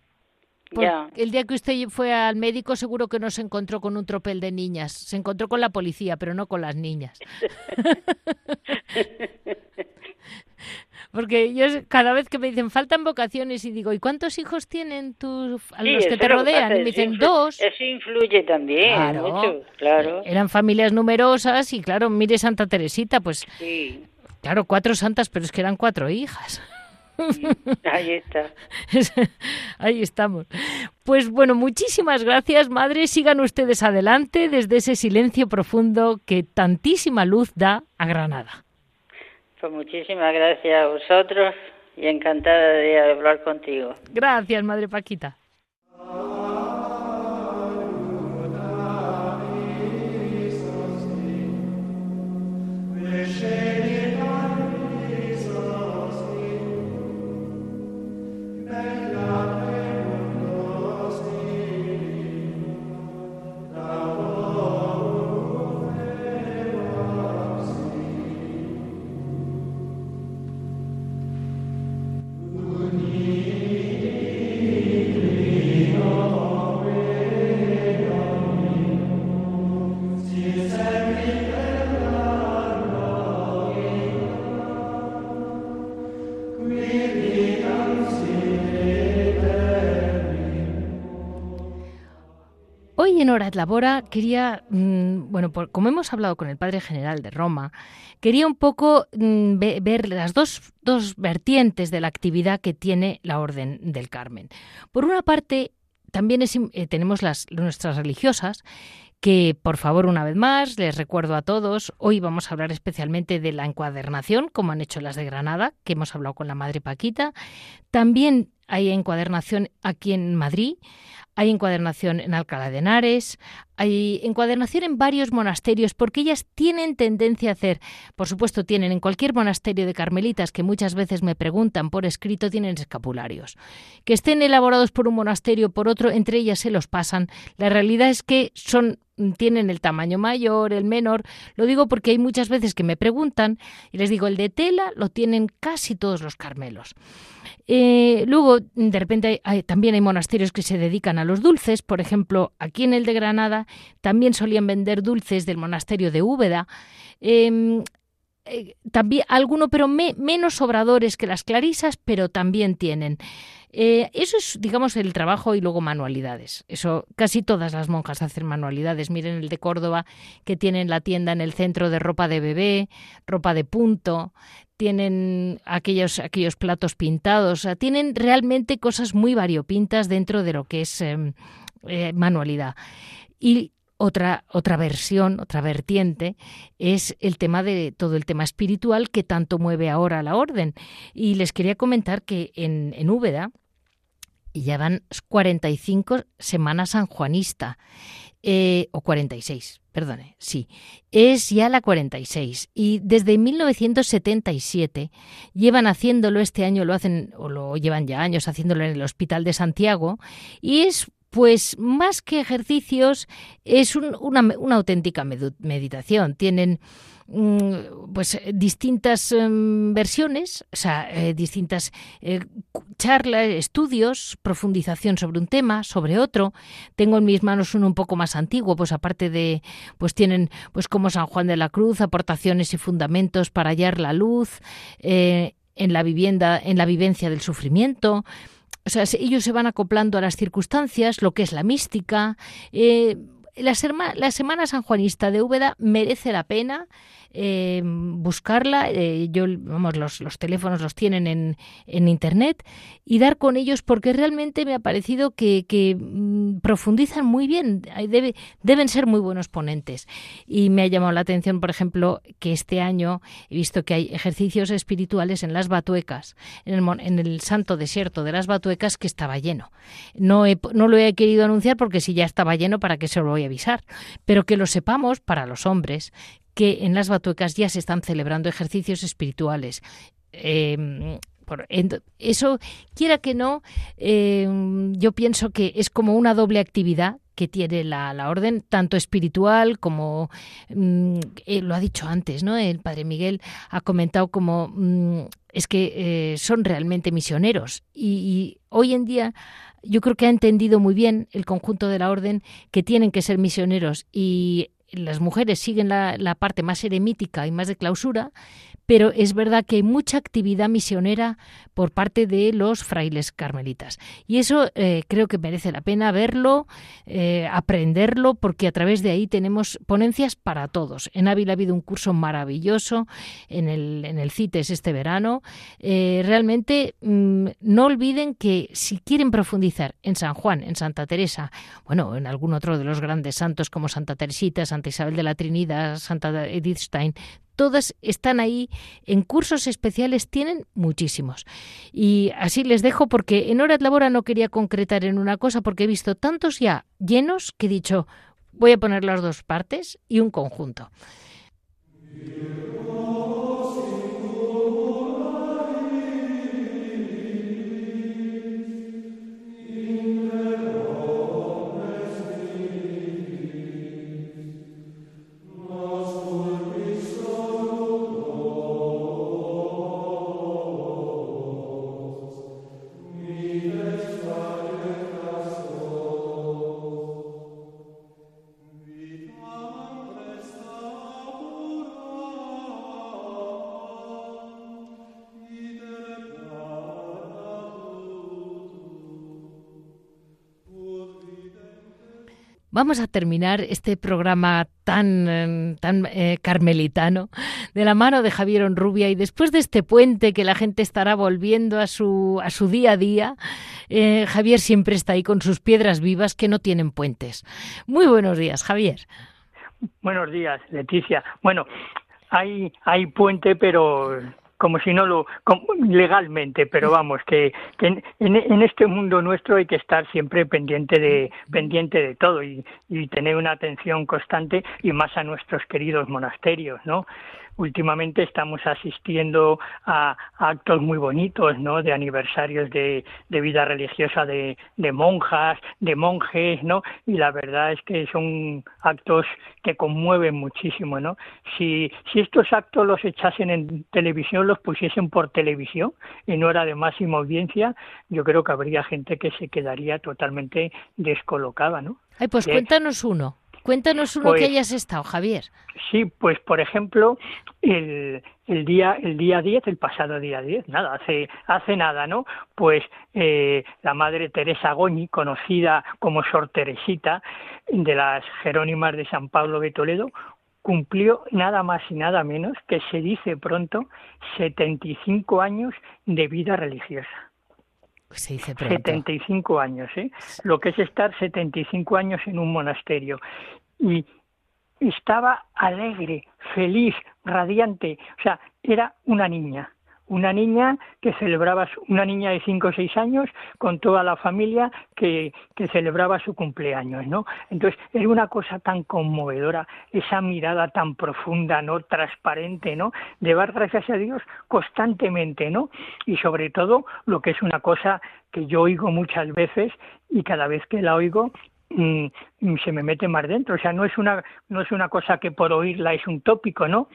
El día que usted fue al médico seguro que no se encontró con un tropel de niñas, se encontró con la policía, pero no con las niñas. Porque yo cada vez que me dicen faltan vocaciones y digo, ¿y cuántos hijos tienen tus, a los que te rodean? Y me dicen dos. Eso influye también, claro, claro. Eran familias numerosas y claro, mire Santa Teresita, pues claro, cuatro santas, pero es que eran cuatro hijas. Ahí está. Ahí estamos. Pues bueno, muchísimas gracias, madre. Sigan ustedes adelante desde ese silencio profundo que tantísima luz da a Granada. Pues muchísimas gracias a vosotros y encantada de hablar contigo. Gracias, Madre Paquita. En Hora et Labora quería, mm, bueno, como hemos hablado con el Padre General de Roma, quería un poco mm, ver las dos, dos vertientes de la actividad que tiene la Orden del Carmen. Por una parte, también eh, tenemos las, nuestras religiosas que por favor una vez más les recuerdo a todos, hoy vamos a hablar especialmente de la encuadernación, como han hecho las de Granada, que hemos hablado con la Madre Paquita. También hay encuadernación aquí en Madrid, hay encuadernación en Alcalá de Henares, hay encuadernación en varios monasterios porque ellas tienen tendencia a hacer, por supuesto tienen en cualquier monasterio de carmelitas que muchas veces me preguntan por escrito, tienen escapularios. Que estén elaborados por un monasterio por otro, entre ellas se los pasan. La realidad es que son tienen el tamaño mayor, el menor. Lo digo porque hay muchas veces que me preguntan y les digo, el de tela lo tienen casi todos los carmelos. Eh, luego, de repente, también hay monasterios que se dedican a los dulces. Por ejemplo, aquí en el de Granada también solían vender dulces del monasterio de Úbeda. Em, eh, también alguno, pero menos sobradores que las clarisas, pero también tienen. Eh, eso es, digamos, el trabajo y luego manualidades. Eso casi todas las monjas hacen manualidades. Miren el de Córdoba, que tienen la tienda en el centro de ropa de bebé, ropa de punto, tienen aquellos, aquellos platos pintados, tienen realmente cosas muy variopintas dentro de lo que es em, eh, manualidad. Y otra, otra versión, otra vertiente, es el tema de todo el tema espiritual que tanto mueve ahora la orden. Y les quería comentar que en, en Úbeda ya van 45 semanas sanjuanista, eh, o 46, perdone, sí, es ya la 46. Y desde 1977 llevan haciéndolo, este año lo hacen, o lo llevan ya años haciéndolo en el Hospital de Santiago, y es pues más que ejercicios, es una, una auténtica meditación. Tienen Mm, pues distintas em, versiones, o sea, eh, distintas eh, charlas, estudios, profundización sobre un tema, sobre otro. Tengo en mis manos uno un poco más antiguo, pues aparte de, pues tienen, pues como San Juan de la Cruz, aportaciones y fundamentos para hallar la luz eh, en la vivienda, en la vivencia del sufrimiento. O sea, ellos se van acoplando a las circunstancias, lo que es la mística. La, la Semana Sanjuanista de Úbeda merece la pena eh, buscarla. Eh, yo, vamos, los, los, teléfonos los tienen en, en, Internet y dar con ellos porque realmente me ha parecido que, mm, profundizan muy bien. Debe, deben ser muy buenos ponentes. Y me ha llamado la atención, por ejemplo, que este año he visto que hay ejercicios espirituales en las Batuecas, en el, en el santo desierto de las Batuecas, que estaba lleno. No, no lo he querido anunciar porque si ya estaba lleno, ¿para qué se lo voy a avisar? Pero que lo sepamos para los hombres, que en las batuecas ya se están celebrando ejercicios espirituales. Em, eso, quiera que no, em, yo pienso que es como una doble actividad que tiene la, orden, tanto espiritual como mm, eh, lo ha dicho antes, ¿no? El padre Miguel ha comentado como mm, es que eh, son realmente misioneros y, hoy en día yo creo que ha entendido muy bien el conjunto de la orden que tienen que ser misioneros y las mujeres siguen la, la, parte más eremítica y más de clausura, pero es verdad que hay mucha actividad misionera por parte de los frailes carmelitas. Y eso eh, creo que merece la pena verlo, eh, aprenderlo, porque a través de ahí tenemos ponencias para todos. En Ávila ha habido un curso maravilloso en el, en el CITES este verano. Eh, realmente mm, no olviden que si quieren profundizar en San Juan, en Santa Teresa, bueno, en algún otro de los grandes santos como Santa Teresita, Santa Isabel de la Trinidad, Santa Edith Stein, todas están ahí en cursos especiales, tienen muchísimos. Y así les dejo porque en Hora de Labora no quería concretar en una cosa porque he visto tantos ya llenos que he dicho, voy a poner las dos partes y un conjunto. Vamos a terminar este programa tan, em, tan eh, carmelitano de la mano de Javier Onrubia y después de este puente que la gente estará volviendo a su, a su día a día, eh, Javier siempre está ahí con sus piedras vivas que no tienen puentes. Muy buenos días, Javier. Buenos días, Leticia. Bueno, hay, hay puente, pero como si no lo legalmente pero vamos que, que en, este mundo nuestro hay que estar siempre pendiente de pendiente de todo y, y tener una atención constante y más a nuestros queridos monasterios no últimamente estamos asistiendo a, actos muy bonitos, ¿no? De aniversarios de, vida religiosa de, monjas, de monjes, ¿no? Y la verdad es que son actos que conmueven muchísimo, ¿no? Si, si estos actos los echasen en televisión, los pusiesen por televisión en hora de máxima audiencia, yo creo que habría gente que se quedaría totalmente descolocada, ¿no? Ay, pues cuéntanos uno. Cuéntanos uno que pues hayas estado, Javier. Sí, pues por ejemplo, el, el día el día 10, el pasado día 10, nada, hace hace nada, ¿no? Pues eh, la madre Teresa Goñi, conocida como Sor Teresita de las Jerónimas de San Pablo de Toledo, cumplió nada más y nada menos que se dice pronto 75 años de vida religiosa. Se dice 75 años, ¿eh? Lo que es estar 75 años en un monasterio. Y estaba alegre, feliz, radiante. O sea, era una niña una niña que celebraba, una niña de cinco o seis años con toda la familia que, que, celebraba su cumpleaños, ¿no? Entonces, era una cosa tan conmovedora, esa mirada tan profunda, ¿no? Transparente, ¿no? De dar gracias a Dios constantemente, ¿no? Y sobre todo, lo que es una cosa que yo oigo muchas veces y cada vez que la oigo mm, se me mete más dentro, o sea, no es una no es una cosa que por oírla es un tópico, ¿no?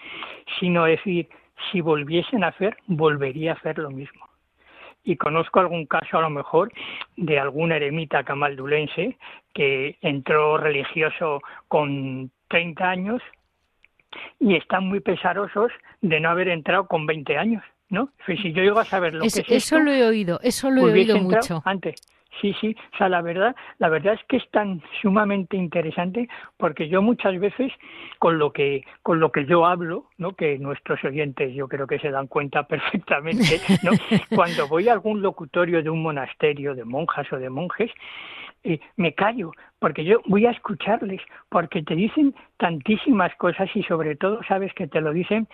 Sino decir, si volviesen a hacer, volvería a hacer lo mismo. Y conozco algún caso a lo mejor de algún eremita camaldulense que entró religioso con 30 años y están muy pesarosos de no haber entrado con 20 años, ¿no? Si yo llego a saber lo que es Eso lo he oído, eso lo he oído mucho. Antes. Sí, sí, o sea, la verdad, la verdad es que es tan sumamente interesante porque yo muchas veces con lo que con lo que yo hablo, ¿no? Que nuestros oyentes yo creo que se dan cuenta perfectamente, ¿no? Cuando voy a algún locutorio de un monasterio de monjas o de monjes, eh, me callo, porque yo voy a escucharles, porque te dicen tantísimas cosas y sobre todo sabes que te lo dicen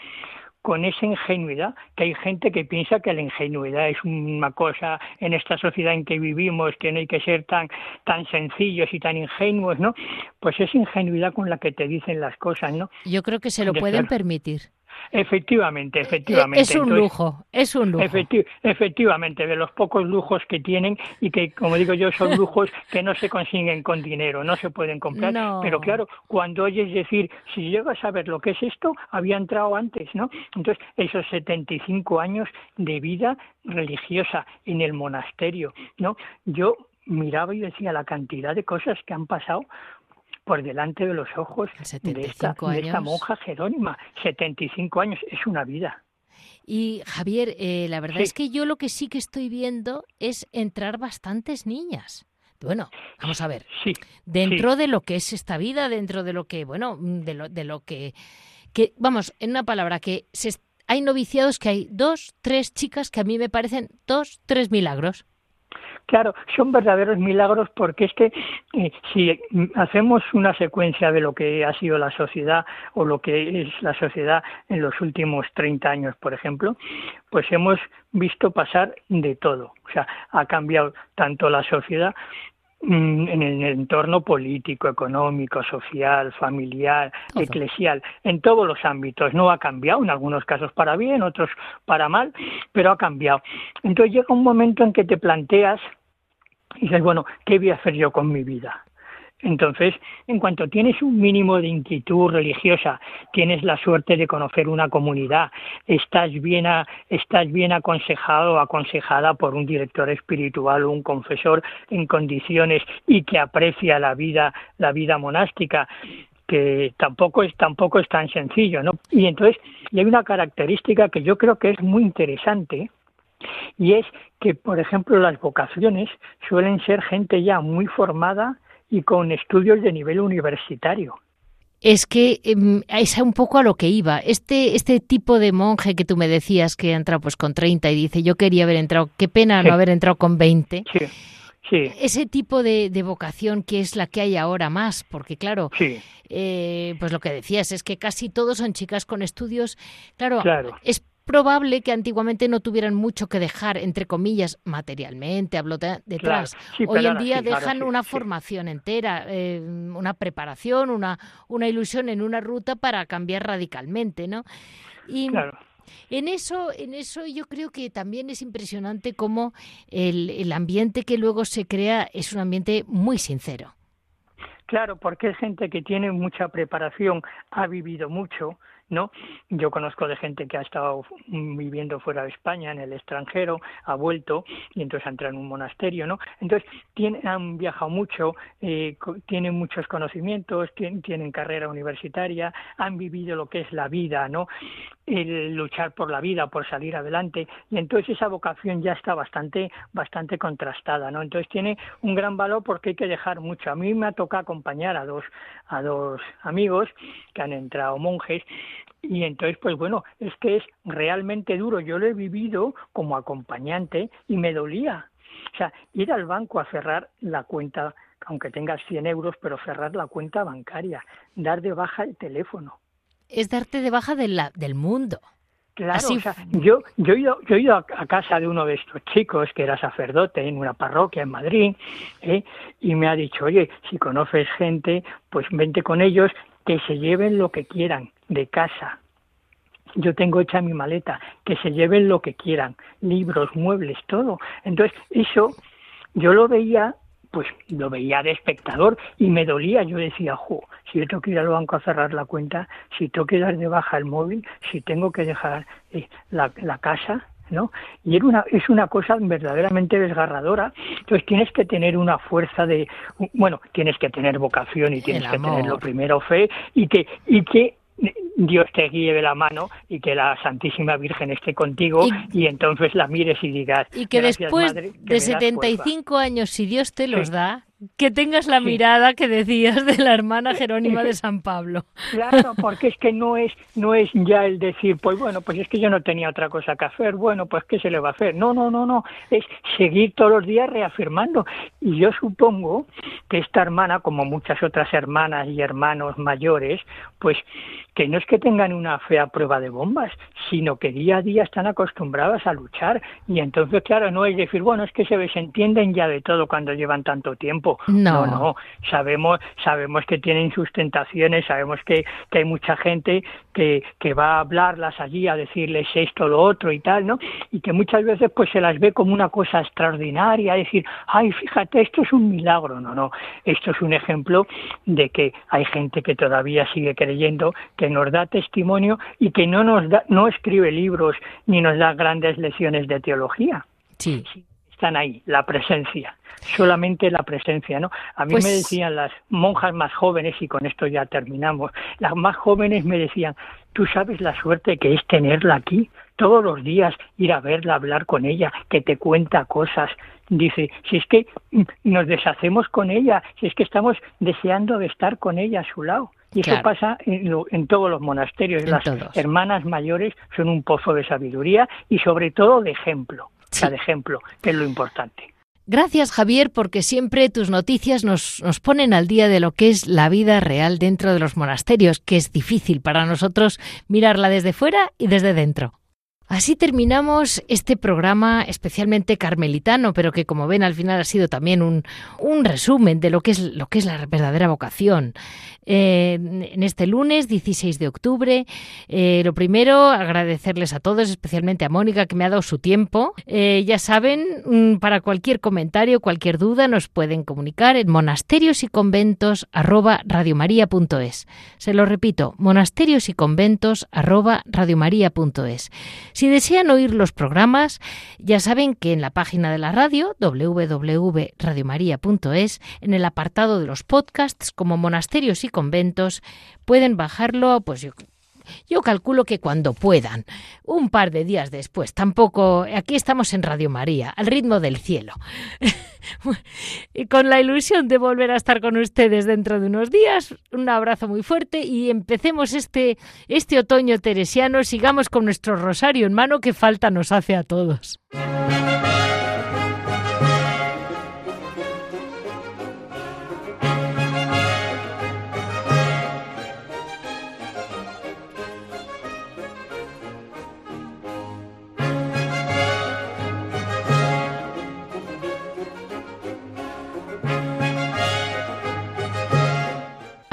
con esa ingenuidad, que hay gente que piensa que la ingenuidad es una cosa en esta sociedad en que vivimos, que no hay que ser tan, tan sencillos y tan ingenuos, ¿no? Pues es ingenuidad con la que te dicen las cosas, ¿no? Yo creo que se lo pueden permitir. Efectivamente, efectivamente. Es un lujo, es un lujo. efectivamente, de los pocos lujos que tienen y que, como digo yo, son lujos que no se consiguen con dinero, no se pueden comprar. Pero claro, cuando oyes decir, si llegas a ver lo que es esto, había entrado antes, ¿no? Entonces, esos 75 años de vida religiosa en el monasterio, ¿no? Yo miraba y decía la cantidad de cosas que han pasado por delante de los ojos de esta, monja jerónima. 75 años es una vida. Y Javier, eh, la verdad es que yo lo que sí que estoy viendo es entrar bastantes niñas. Bueno, vamos a ver. Sí, dentro de lo que es esta vida, dentro de lo que, bueno, de lo, de lo que, que, vamos, en una palabra, que se, hay noviciados que hay dos, tres chicas que a mí me parecen dos, tres milagros. Claro, son verdaderos milagros porque es que eh, si hacemos una secuencia de lo que ha sido la sociedad o lo que es la sociedad en los últimos 30 años, por ejemplo, pues hemos visto pasar de todo. O sea, ha cambiado tanto la sociedad mm, en el entorno político, económico, social, familiar, eclesial, en todos los ámbitos. No ha cambiado, en algunos casos para bien, otros para mal, pero ha cambiado. Entonces llega un momento en que te planteas y dices, bueno, ¿qué voy a hacer yo con mi vida? Entonces, en cuanto tienes un mínimo de inquietud religiosa, tienes la suerte de conocer una comunidad, estás bien, estás bien aconsejado o aconsejada por un director espiritual o un confesor en condiciones y que aprecia la vida, la vida monástica, que tampoco es tampoco es tan sencillo, ¿no? Y entonces, hay una característica que yo creo que es muy interesante, y es que, por ejemplo, las vocaciones suelen ser gente ya muy formada y con estudios de nivel universitario es que em, es un poco a lo que iba. Este, este tipo de monje que tú me decías que entra pues con 30 y dice yo quería haber entrado, qué pena no haber entrado con 20. Sí. Sí. Ese tipo de, vocación que es la que hay ahora más, porque claro, eh, pues lo que decías es que casi todos son chicas con estudios, claro, claro. es probable que antiguamente no tuvieran mucho que dejar, entre comillas, materialmente, hablo detrás. Hoy en día dejan una formación entera, eh, una preparación, una, una ilusión en una ruta para cambiar radicalmente, ¿no? Y en eso, en eso yo creo que también es impresionante cómo el, el ambiente que luego se crea es un ambiente muy sincero. Claro, porque es gente que tiene mucha preparación, ha vivido mucho, ¿no? Yo conozco de gente que ha estado viviendo fuera de España, en el extranjero, ha vuelto y entonces ha entrado en un monasterio, ¿no? Entonces han viajado mucho, eh, tienen muchos conocimientos, tienen, carrera universitaria, han vivido lo que es la vida, ¿no? El luchar por la vida, por salir adelante y entonces esa vocación ya está bastante, bastante contrastada, ¿no? Entonces tiene un gran valor porque hay que dejar mucho. A mí me ha tocado acompañar a dos, a dos amigos que han entrado monjes y entonces, pues bueno, es que es realmente duro. Yo lo he vivido como acompañante y me dolía. O sea, ir al banco a cerrar la cuenta, aunque tengas 100 euros, pero cerrar la cuenta bancaria, dar de baja el teléfono. Es darte de baja de la, del mundo. Claro, o sea, yo, yo, he ido, yo he ido a, casa de uno de estos chicos que era sacerdote en una parroquia en Madrid ¿eh? y me ha dicho, oye, si conoces gente, pues vente con ellos, que se lleven lo que quieran, de casa. Yo tengo hecha mi maleta, que se lleven lo que quieran, libros, muebles, todo. Entonces, eso yo lo veía, pues lo veía de espectador y me dolía. Yo decía, jo, si yo tengo que ir al banco a cerrar la cuenta, si tengo que dar de baja el móvil, si tengo que dejar eh, la, la casa, ¿no? Y era una, es una cosa verdaderamente desgarradora. Entonces tienes que tener una fuerza de, bueno, tienes que tener vocación y tienes que tener lo primero fe y que, y que Dios te guíe de la mano y que la Santísima Virgen esté contigo y, entonces la mires y digas. Y que después de 75 años, si Dios te los da, que tengas la mirada que decías de la hermana Jerónima de San Pablo. Claro, porque es que no es no es ya el decir, pues bueno, pues es que yo no tenía otra cosa que hacer, bueno, pues qué se le va a hacer. No, no, no, no, es seguir todos los días reafirmando. Y yo supongo que esta hermana, como muchas otras hermanas y hermanos mayores, pues que no es que tengan una fea prueba de bombas, sino que día a día están acostumbradas a luchar y entonces claro, no es decir, bueno, es que se desentienden ya de todo cuando llevan tanto tiempo no. no, Sabemos, sabemos que tienen sus tentaciones, sabemos que, que hay mucha gente que, que va a hablarlas allí, a decirles esto, lo otro y tal, ¿no? Y que muchas veces pues se las ve como una cosa extraordinaria, decir, ay, fíjate, esto es un milagro. No, no, esto es un ejemplo de que hay gente que todavía sigue creyendo, que nos da testimonio y que no nos da, no escribe libros ni nos da grandes lecciones de teología. Sí. Están ahí, la presencia solamente la presencia, ¿no? A mí me pues decían las monjas más jóvenes, y con esto ya terminamos, las más jóvenes me decían, tú sabes la suerte que es tenerla aquí, todos los días ir a verla, hablar con ella, que te cuenta cosas. Dice, si es que nos deshacemos con ella, si es que estamos deseando de estar con ella a su lado. Y eso pasa en, todos los monasterios. las hermanas mayores son un pozo de sabiduría y sobre todo de ejemplo. O sea, de ejemplo, que es lo importante. Gracias Javier porque siempre tus noticias nos, nos, ponen al día de lo que es la vida real dentro de los monasterios, que es difícil para nosotros mirarla desde fuera y desde dentro. Así terminamos este programa especialmente carmelitano, pero que como ven al final ha sido también un, un resumen de lo que es lo que es la verdadera vocación. Eh, en este lunes 16 de octubre, eh, lo primero agradecerles a todos, especialmente a Mónica que me ha dado su tiempo. Eh, ya saben, mm, para cualquier comentario, cualquier duda, nos pueden comunicar en monasterios y conventos Se lo repito, monasterios y conventos si desean oír los programas, ya saben que en la página de la radio, www.radiomaria.es, en el apartado de los podcasts como Monasterios y Conventos, pueden bajarlo, pues yo calculo que cuando puedan, un par de días después, tampoco, aquí estamos en Radio María, al ritmo del cielo. y con la ilusión de volver a estar con ustedes dentro de unos días, un abrazo muy fuerte y empecemos este, este otoño teresiano, sigamos con nuestro rosario en mano que falta nos hace a todos.